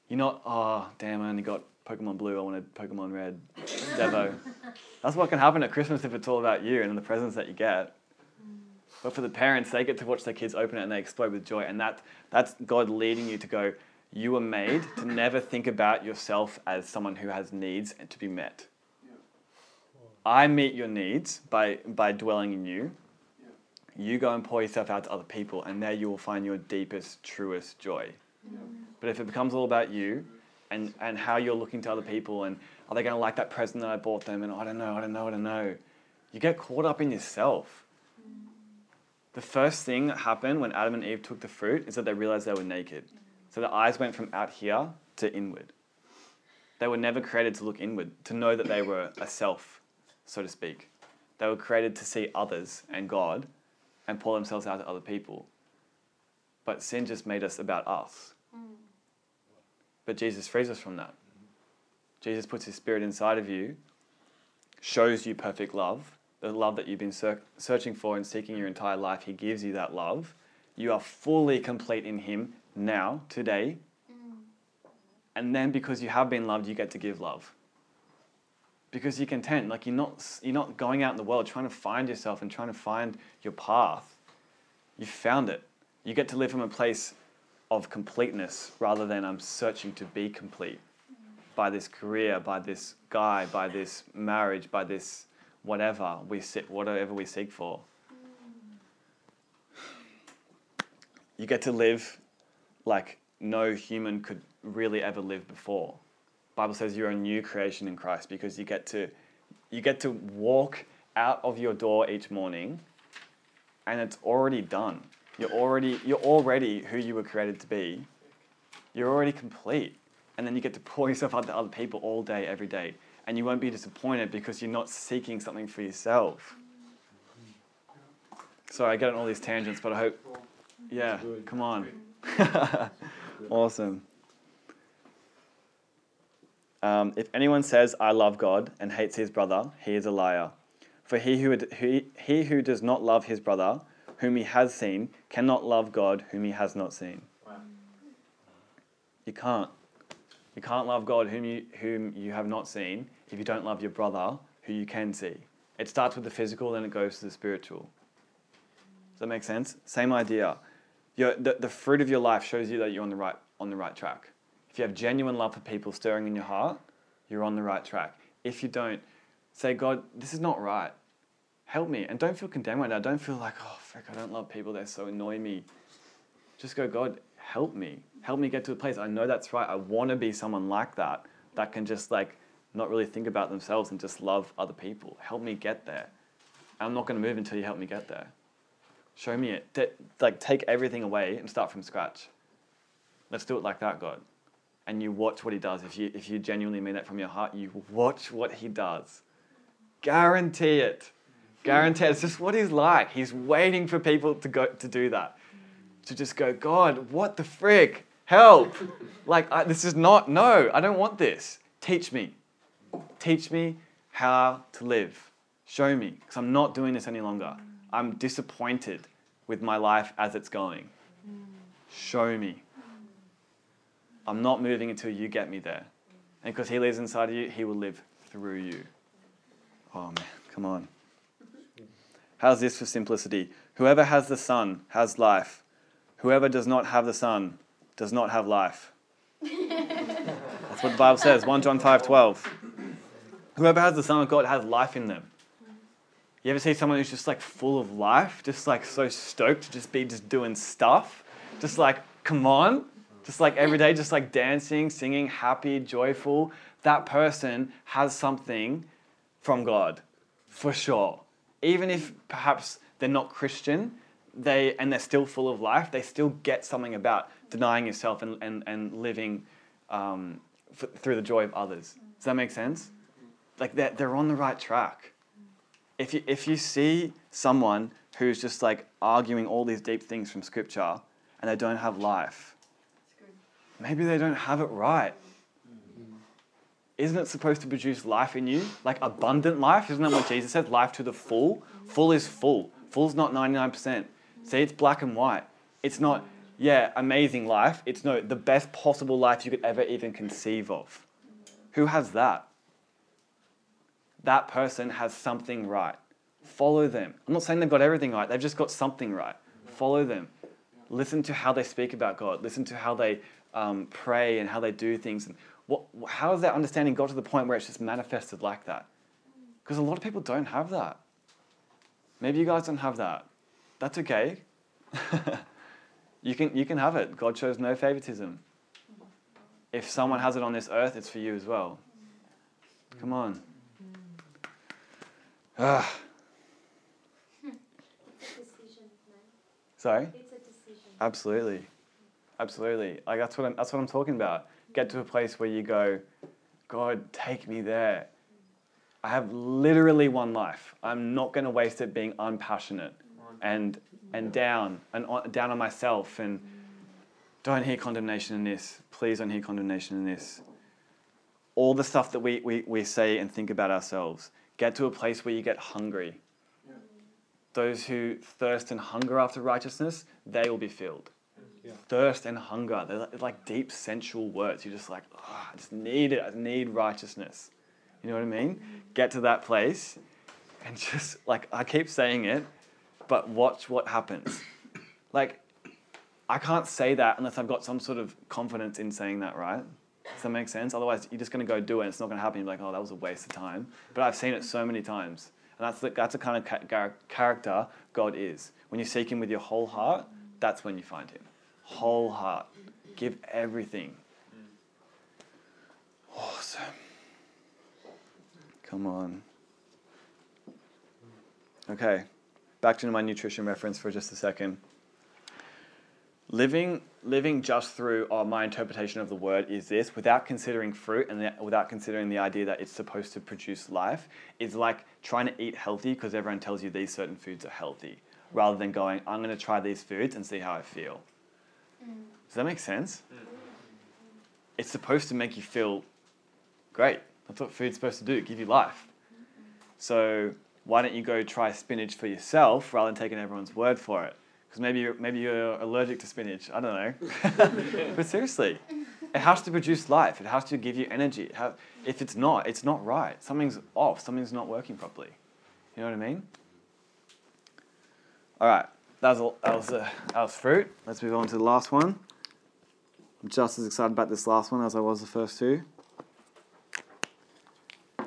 You're not, oh, damn, I only got Pokemon Blue, I wanted Pokemon Red, Devo. [LAUGHS] That's what can happen at Christmas if it's all about you and the presents that you get. But for the parents, they get to watch their kids open it and they explode with joy. And that, that's God leading you to go, you were made to never think about yourself as someone who has needs and to be met. I meet your needs by, by dwelling in you. You go and pour yourself out to other people, and there you will find your deepest, truest joy. But if it becomes all about you and, and how you're looking to other people, and are they going to like that present that I bought them, and I don't know, I don't know, I don't know, you get caught up in yourself. Mm. The first thing that happened when Adam and Eve took the fruit is that they realized they were naked. So the eyes went from out here to inward. They were never created to look inward, to know that they were a self, so to speak. They were created to see others and God and pour themselves out to other people. But sin just made us about us. But Jesus frees us from that. Jesus puts his spirit inside of you, shows you perfect love, the love that you've been ser- searching for and seeking your entire life. He gives you that love. You are fully complete in him now, today. And then because you have been loved, you get to give love. Because you're content. Like you're not, you're not going out in the world trying to find yourself and trying to find your path. You found it. You get to live from a place of completeness rather than I'm searching to be complete by this career, by this guy, by this marriage, by this whatever we seek, whatever we seek for. You get to live like no human could really ever live before. Bible says you're a new creation in Christ because you get to you get to walk out of your door each morning and it's already done. You're already you're already who you were created to be. You're already complete. And then you get to pour yourself out to other people all day, every day. And you won't be disappointed because you're not seeking something for yourself. Sorry, I get on all these tangents, but I hope yeah, come on. [LAUGHS] awesome. Um, if anyone says, I love God, and hates his brother, he is a liar. For he who, he, he who does not love his brother, whom he has seen, cannot love God, whom he has not seen. You can't. You can't love God, whom you, whom you have not seen, if you don't love your brother, who you can see. It starts with the physical, then it goes to the spiritual. Does that make sense? Same idea. Your, the, the fruit of your life shows you that you're on the right on the right track. If you have genuine love for people stirring in your heart, you're on the right track. If you don't, say, God, this is not right. Help me. And don't feel condemned right now. Don't feel like, oh, frick, I don't love people. They're so annoy me. Just go, God, help me. Help me get to a place. I know that's right. I want to be someone like that, that can just like not really think about themselves and just love other people. Help me get there. I'm not going to move until you help me get there. Show me it. Like, take everything away and start from scratch. Let's do it like that, God. And you watch what He does. If you, if you genuinely mean that from your heart, you watch what He does. Guarantee it. Guarantee it. It's just what He's like. He's waiting for people to, go, to do that. To just go, God, what the frick? Help. [LAUGHS] like, I, this is not, no, I don't want this. Teach me. Teach me how to live. Show me, because I'm not doing this any longer. I'm disappointed with my life as it's going. Show me. I'm not moving until you get me there. And because He lives inside of you, He will live through you. Oh man, come on. How's this for simplicity? Whoever has the Son has life. Whoever does not have the Son does not have life. That's what the Bible says, 1 John 5 12. Whoever has the Son of God has life in them. You ever see someone who's just like full of life, just like so stoked to just be just doing stuff? Just like, come on. Just like every day, just like dancing, singing, happy, joyful. That person has something from God, for sure. Even if perhaps they're not Christian, they and they're still full of life, they still get something about denying yourself and, and, and living um, f- through the joy of others. Does that make sense? Like they're, they're on the right track. If you, if you see someone who's just like arguing all these deep things from scripture and they don't have life, maybe they don't have it right. Isn't it supposed to produce life in you? Like abundant life? Isn't that what Jesus said? Life to the full? Full is full. Full's not 99%. See, it's black and white. It's not, yeah, amazing life. It's no, the best possible life you could ever even conceive of. Who has that? That person has something right. Follow them. I'm not saying they've got everything right, they've just got something right. Follow them. Listen to how they speak about God. Listen to how they um, pray and how they do things. And what, how has that understanding got to the point where it's just manifested like that? Because a lot of people don't have that. Maybe you guys don't have that. That's okay. [LAUGHS] you, can, you can have it. God shows no favoritism. If someone has it on this earth, it's for you as well. Come on. Ah, It's a decision, man. sorry? It's a decision. Absolutely. Absolutely. Like that's what I'm, that's what I'm talking about. Get to a place where you go, God, take me there. I have literally one life. I'm not going to waste it being unpassionate and and down and on, down on myself and don't hear condemnation in this. Please don't hear condemnation in this. All the stuff that we, we, we say and think about ourselves. Get to a place where you get hungry. Those who thirst and hunger after righteousness, they will be filled. Yeah. Thirst and hunger, they're like, like deep sensual words. You're just like, oh, I just need it. I need righteousness. You know what I mean? Get to that place and [LAUGHS] just like, I keep saying it, but watch what happens. Like, I can't say that unless I've got some sort of confidence in saying that, right? Does that make sense? Otherwise, you're just going to go do it and it's not going to happen. You're like, oh, that was a waste of time. But I've seen it so many times. And that's the, that's the kind of ca- character God is. When you seek Him with your whole heart, that's when you find Him. Whole heart. Give everything. Awesome. Come on. Okay, back to my nutrition reference for just a second. Living, living just through oh, my interpretation of the word is this, without considering fruit and the, without considering the idea that it's supposed to produce life, is like trying to eat healthy because everyone tells you these certain foods are healthy, rather than going, I'm going to try these foods and see how I feel. Mm. Does that make sense? Mm. It's supposed to make you feel great. That's what food's supposed to do, give you life. So why don't you go try spinach for yourself rather than taking everyone's word for it? Because maybe you're, maybe you're allergic to spinach. I don't know. [LAUGHS] but seriously, it has to produce life. It has to give you energy. It if it's not, it's not right. Something's off. Something's not working properly. You know what I mean? All right. That was, all- that was, uh, that was fruit. Let's move on to the last one. I'm just as excited about this last one as I was the first two.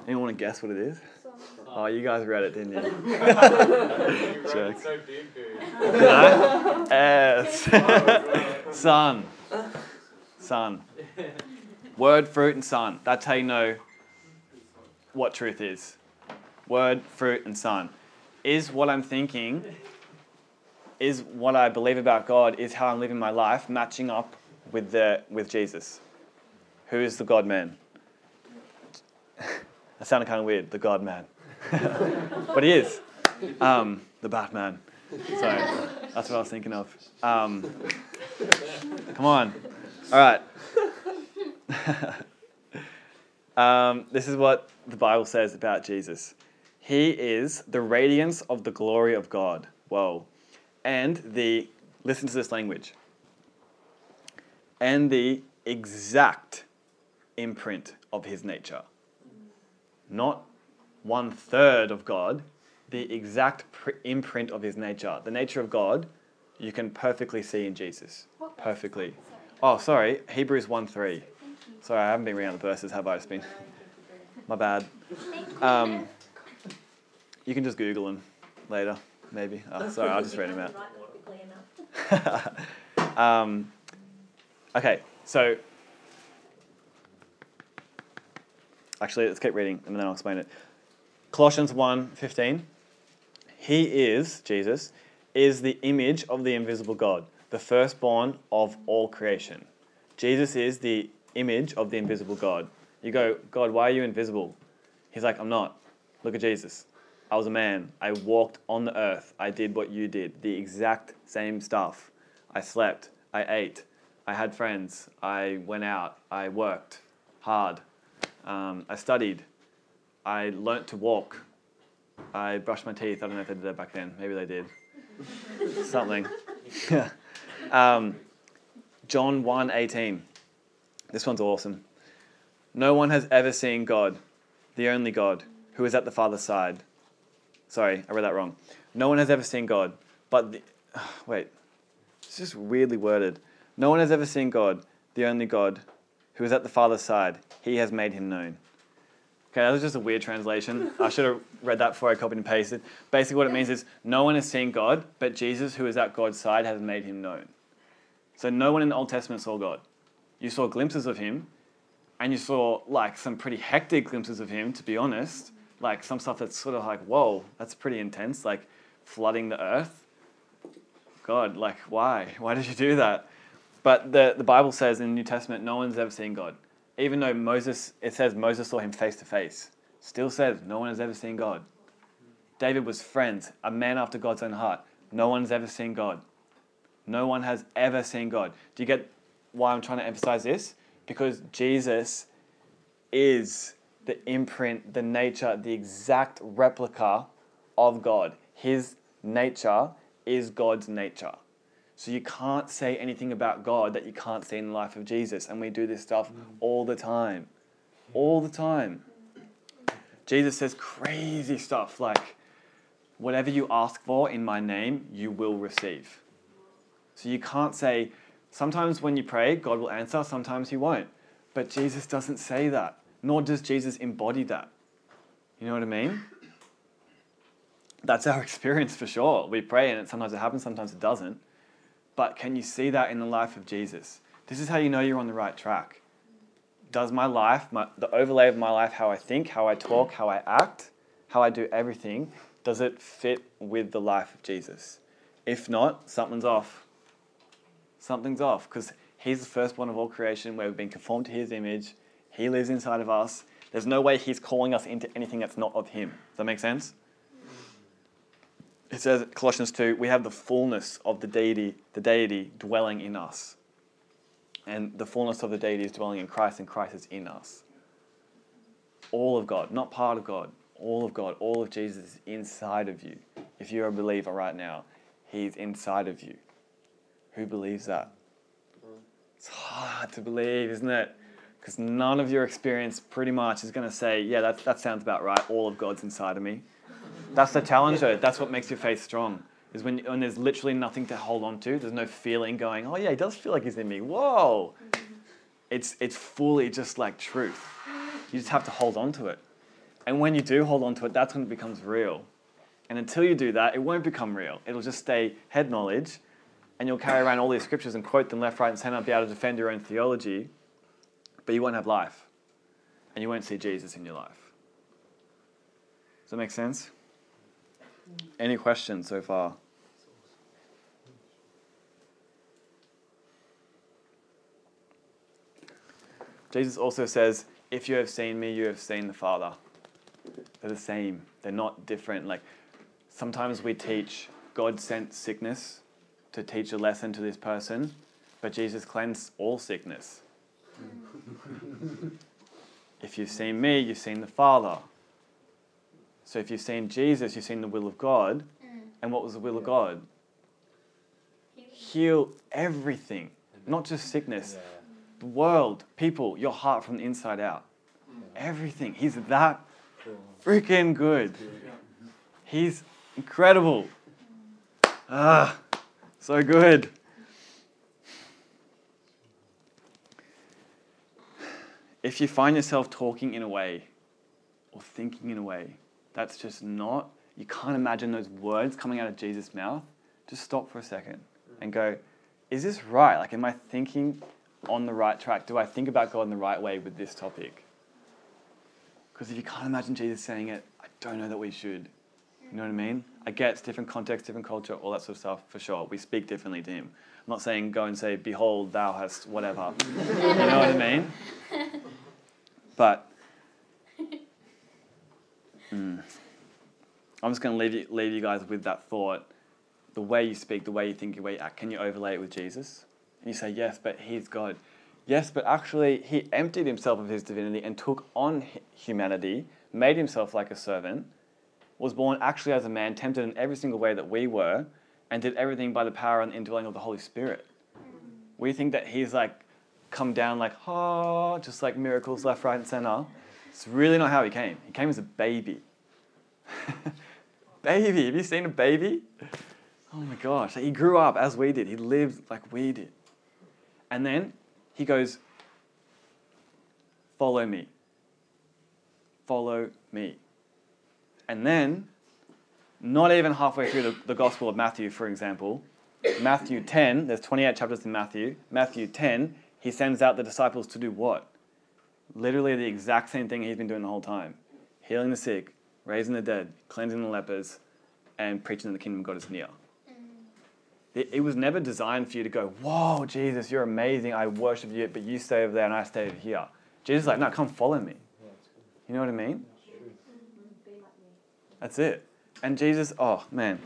Anyone want to guess what it is? Oh, you guys read it, didn't you? [LAUGHS] [LAUGHS] Jerks. so deep. No? S. [LAUGHS] Son. Son. Word, fruit, and Son. That's how you know what truth is. Word, fruit, and Son. Is what I'm thinking, is what I believe about God, is how I'm living my life matching up with, the, with Jesus? Who is the God man? that sounded kind of weird, the God man. [LAUGHS] but he is. Um, the Batman. Sorry, that's what I was thinking of. Um, come on. All right. [LAUGHS] Um, this is what the Bible says about Jesus. He is the radiance of the glory of God. Whoa. And the, listen to this language, and the exact imprint of his nature. Not one third of God, the exact pr- imprint of his nature. The nature of God, you can perfectly see in Jesus. Perfectly. Oh, sorry, Hebrews 1 3. Sorry, I haven't been reading the verses, have I? It's been [LAUGHS] my bad. Um, you can just Google them later, maybe. Oh, sorry, I'll just read them out. Write them quickly [LAUGHS] enough. um, okay, so actually, let's keep reading and then I'll explain it. Colossians 1 15. He is, Jesus, is the image of the invisible God, the firstborn of all creation. Jesus is the image of the invisible God. You go, God, why are you invisible? He's like, I'm not. Look at Jesus. I was a man. I walked on the earth. I did what you did, the exact same stuff. I slept. I ate. I had friends. I went out. I worked hard. Um, I studied. I learnt to walk. I brushed my teeth. I don't know if they did that back then. Maybe they did. [LAUGHS] Something. [LAUGHS] um, John 1 18. This one's awesome. No one has ever seen God, the only God, who is at the Father's side. Sorry, I read that wrong. No one has ever seen God, but the, [SIGHS] wait, it's just weirdly worded. No one has ever seen God, the only God, who is at the Father's side. He has made him known. Okay, that was just a weird translation. I [LAUGHS] should have read that before I copied and pasted. Basically, what it means is no one has seen God, but Jesus, who is at God's side, has made him known. So no one in the Old Testament saw God. You saw glimpses of him, and you saw like some pretty hectic glimpses of him, to be honest. Like some stuff that's sort of like, whoa, that's pretty intense, like flooding the earth. God, like, why? Why did you do that? But the, the Bible says in the New Testament, no one's ever seen God. Even though Moses, it says Moses saw him face to face, still says no one has ever seen God. David was friends, a man after God's own heart. No one's ever seen God. No one has ever seen God. Do you get why I'm trying to emphasize this? Because Jesus is the imprint, the nature, the exact replica of God. His nature is God's nature. So you can't say anything about God that you can't see in the life of Jesus. And we do this stuff all the time. All the time. Jesus says crazy stuff like, whatever you ask for in my name, you will receive. So you can't say, sometimes when you pray, God will answer, sometimes He won't. But Jesus doesn't say that, nor does Jesus embody that. You know what I mean? That's our [LAUGHS] experience for sure. We pray and it, sometimes it happens, sometimes it doesn't. But can you see that in the life of Jesus? This is how you know you're on the right track. Does my life, my, the overlay of my life, how I think, how I talk, how I act, how I do everything, does it fit with the life of Jesus? If not, something's off. Something's off because He's the firstborn of all creation where we've been conformed to His image. He lives inside of us. There's no way He's calling us into anything that's not of Him. Does that make sense? It says Colossians 2, we have the fullness of the deity, the deity dwelling in us. And the fullness of the deity is dwelling in Christ, and Christ is in us. All of God, not part of God, all of God, all of Jesus is inside of you. If you're a believer right now, He's inside of you. Who believes that? It's hard to believe, isn't it? Because none of your experience pretty much is going to say, yeah, that, that sounds about right. All of God's inside of me. That's the challenge, though. That's what makes your faith strong. Is when, when there's literally nothing to hold on to. There's no feeling going, oh, yeah, he does feel like he's in me. Whoa. It's, it's fully just like truth. You just have to hold on to it. And when you do hold on to it, that's when it becomes real. And until you do that, it won't become real. It'll just stay head knowledge, and you'll carry around all these scriptures and quote them left, right, and center and be able to defend your own theology, but you won't have life. And you won't see Jesus in your life. Does that make sense? Any questions so far? Jesus also says, If you have seen me, you have seen the Father. They're the same, they're not different. Like sometimes we teach God sent sickness to teach a lesson to this person, but Jesus cleansed all sickness. [LAUGHS] If you've seen me, you've seen the Father. So if you've seen Jesus, you've seen the will of God. And what was the will of God? Heal everything, not just sickness, Yeah. the world, people, your heart from the inside out. Everything. He's that freaking good. He's incredible. Ah, so good. If you find yourself talking in a way or thinking in a way that's just not, you can't imagine those words coming out of Jesus' mouth, just stop for a second and go, is this right? Like, am I thinking on the right track? Do I think about God in the right way with this topic? Because if you can't imagine Jesus saying it, I don't know that we should. You know what I mean? I get it's different context, different culture, all that sort of stuff for sure. We speak differently to him. I'm not saying go and say, Behold, thou hast whatever. [LAUGHS] you know what I mean? [LAUGHS] But mm, I'm just going to leave you, leave you guys with that thought. The way you speak, the way you think, the way you act, can you overlay it with Jesus? And you say, Yes, but he's God. Yes, but actually, he emptied himself of his divinity and took on humanity, made himself like a servant, was born actually as a man, tempted in every single way that we were, and did everything by the power and indwelling of the Holy Spirit. We think that he's like come down like, oh, just like miracles left, right, and center. It's really not how he came. He came as a baby. [LAUGHS] baby, have you seen a baby? Oh my gosh, he grew up as we did. He lived like we did. And then he goes, Follow me. Follow me. And then, not even halfway through the, the Gospel of Matthew, for example, Matthew 10, there's 28 chapters in Matthew. Matthew 10, he sends out the disciples to do what? Literally the exact same thing he's been doing the whole time healing the sick, raising the dead, cleansing the lepers, and preaching that the kingdom of God is near. Mm. It, it was never designed for you to go, Whoa, Jesus, you're amazing. I worship you, but you stay over there and I stay over here. Jesus is like, No, come follow me. Yeah, it's good. You know what I mean? It's true. Be like me. That's it. And Jesus, oh man,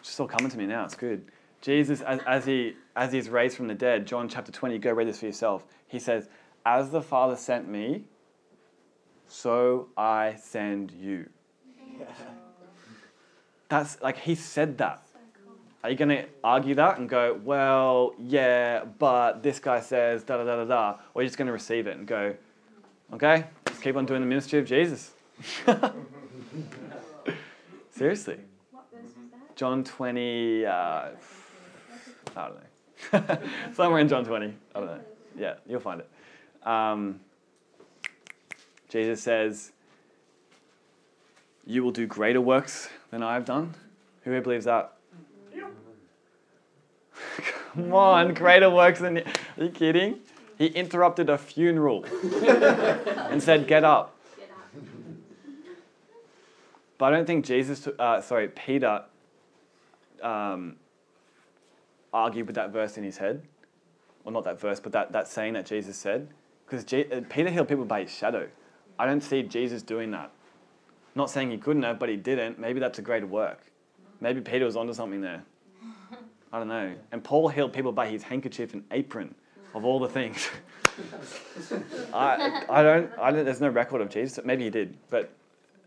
it's just all coming to me now. It's good. Jesus, as, as he as he's raised from the dead, John chapter twenty. Go read this for yourself. He says, "As the Father sent me, so I send you." [LAUGHS] That's like he said that. Are you going to argue that and go, well, yeah, but this guy says da da da da da, or are you just going to receive it and go, okay, let's keep on doing the ministry of Jesus? [LAUGHS] Seriously. What verse was that? John 20, uh, I don't know. [LAUGHS] Somewhere in John 20. I don't know. Yeah, you'll find it. Um, Jesus says, You will do greater works than I have done. Who here believes that? [LAUGHS] Come on, greater works than. You. Are you kidding? He interrupted a funeral [LAUGHS] and said, Get up. Get up. But I don't think Jesus, uh, sorry, Peter um, argued with that verse in his head. Well, not that verse, but that, that saying that Jesus said. Because Je- uh, Peter healed people by his shadow. I don't see Jesus doing that. Not saying he couldn't have, but he didn't. Maybe that's a greater work. Maybe Peter was onto something there. [LAUGHS] I don't know. And Paul healed people by his handkerchief and apron, of all the things. [LAUGHS] I, I, don't, I don't, there's no record of Jesus. Maybe he did, but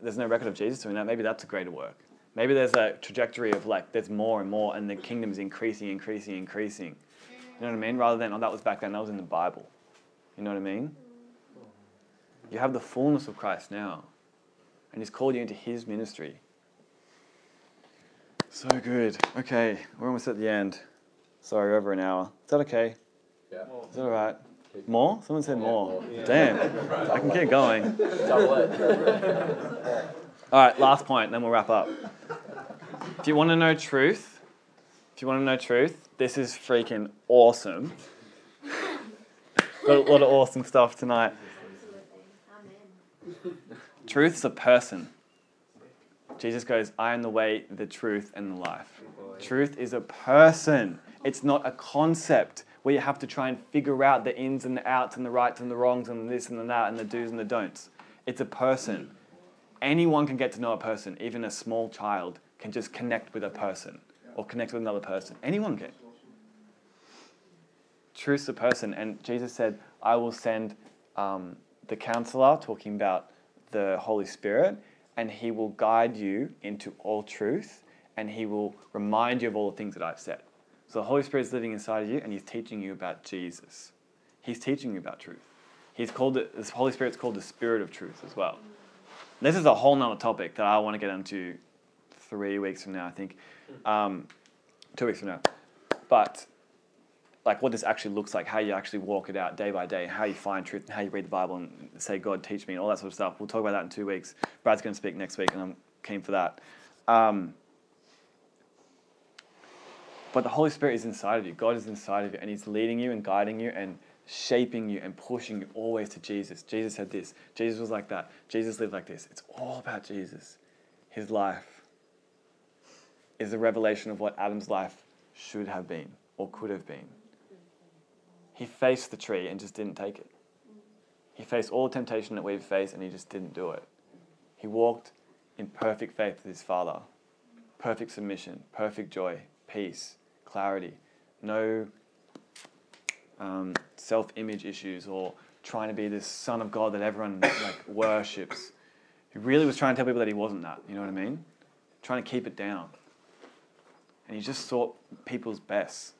there's no record of Jesus doing that. Maybe that's a greater work. Maybe there's a trajectory of like, there's more and more, and the kingdom is increasing, increasing, increasing. You know what I mean? Rather than, oh, that was back then, that was in the Bible. You know what I mean? You have the fullness of Christ now, and He's called you into His ministry. So good. Okay, we're almost at the end. Sorry, over an hour. Is that okay? Yeah. Is that all right? More? Someone said more. Yeah. Damn. I can keep going. Double it. All right, last point, then we'll wrap up. If you want to know truth, if you want to know truth, this is freaking awesome. Lot of awesome stuff tonight. Truth's a person. Jesus goes, I am the way, the truth, and the life. Truth is a person. It's not a concept where you have to try and figure out the ins and the outs and the rights and the wrongs and the this and the that and the do's and the don'ts. It's a person. Anyone can get to know a person. Even a small child can just connect with a person or connect with another person. Anyone can. Truth's a person. And Jesus said, I will send um, the counselor, talking about the Holy Spirit, and he will guide you into all truth and he will remind you of all the things that I've said. So the Holy Spirit is living inside of you and he's teaching you about Jesus. He's teaching you about truth. He's called it, this Holy Spirit's called the Spirit of Truth as well. This is a whole nother topic that I want to get into three weeks from now, I think. Um, two weeks from now. But like what this actually looks like, how you actually walk it out day by day, how you find truth, and how you read the Bible and say, God, teach me, and all that sort of stuff. We'll talk about that in two weeks. Brad's going to speak next week, and I'm keen for that. Um, but the Holy Spirit is inside of you. God is inside of you, and He's leading you and guiding you and shaping you and pushing you always to Jesus. Jesus said this. Jesus was like that. Jesus lived like this. It's all about Jesus. His life is a revelation of what Adam's life should have been or could have been. He faced the tree and just didn't take it. He faced all the temptation that we've faced and he just didn't do it. He walked in perfect faith with his Father, perfect submission, perfect joy, peace, clarity, no um, self-image issues or trying to be this son of God that everyone like [COUGHS] worships. He really was trying to tell people that he wasn't that. You know what I mean? Trying to keep it down. And he just sought people's best.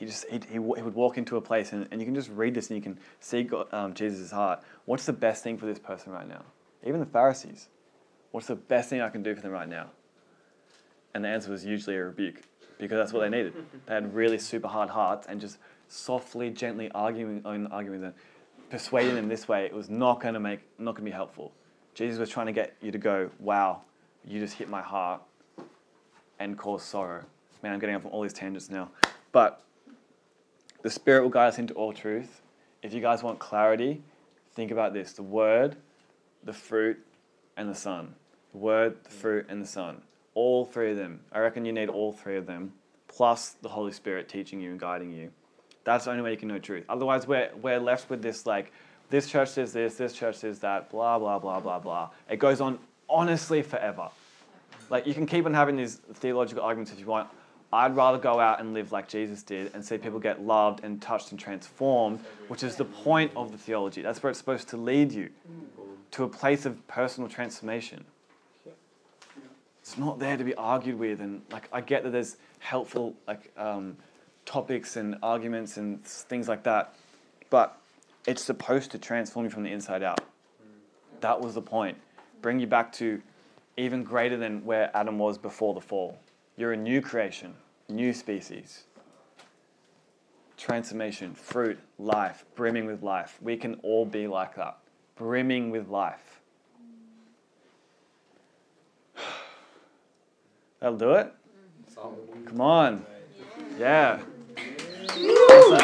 He just he, he, he would walk into a place and, and you can just read this and you can see God, um, Jesus' heart. What's the best thing for this person right now? Even the Pharisees. What's the best thing I can do for them right now? And the answer was usually a rebuke because that's what they needed. [LAUGHS] They had really super hard hearts and just softly, gently arguing, arguing them, persuading them this way, it was not going to make, not going to be helpful. Jesus was trying to get you to go, wow, you just hit my heart and cause sorrow. Man, I'm getting off on all these tangents now. But the Spirit will guide us into all truth. If you guys want clarity, think about this the Word, the fruit, and the Son. The Word, the fruit, and the Son. All three of them. I reckon you need all three of them, plus the Holy Spirit teaching you and guiding you. That's the only way you can know truth. Otherwise, we're, we're left with this like, this church says this, this church says that, blah, blah, blah, blah, blah. It goes on honestly forever. Like, you can keep on having these theological arguments if you want. I'd rather go out and live like Jesus did and see people get loved and touched and transformed, which is the point of the theology. That's where it's supposed to lead you to a place of personal transformation. It's not there to be argued with, and like I get that there's helpful like um, topics and arguments and things like that, but it's supposed to transform you from the inside out. That was the point. Bring you back to even greater than where Adam was before the fall. You're a new creation, new species. Transformation, fruit, life, brimming with life. We can all be like that, brimming with life. [SIGHS] That'll do it? Come on. Yeah. Awesome.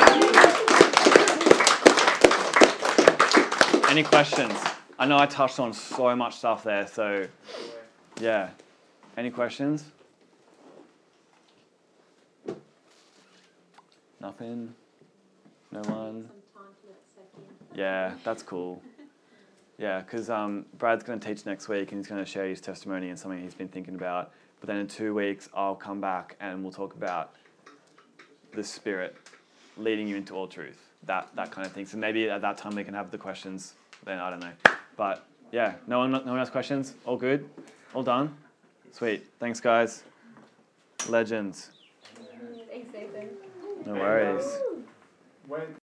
Any questions? I know I touched on so much stuff there, so yeah. Any questions? Nothing? No one? Some time to let it soak in. Yeah, that's cool. Yeah, because um, Brad's going to teach next week and he's going to share his testimony and something he's been thinking about. But then in two weeks, I'll come back and we'll talk about the Spirit leading you into all truth, that, that kind of thing. So maybe at that time we can have the questions. Then I don't know. But yeah, no one, no one has questions? All good? All done? Sweet. Thanks, guys. Legends. Thanks, Ethan. No worries. When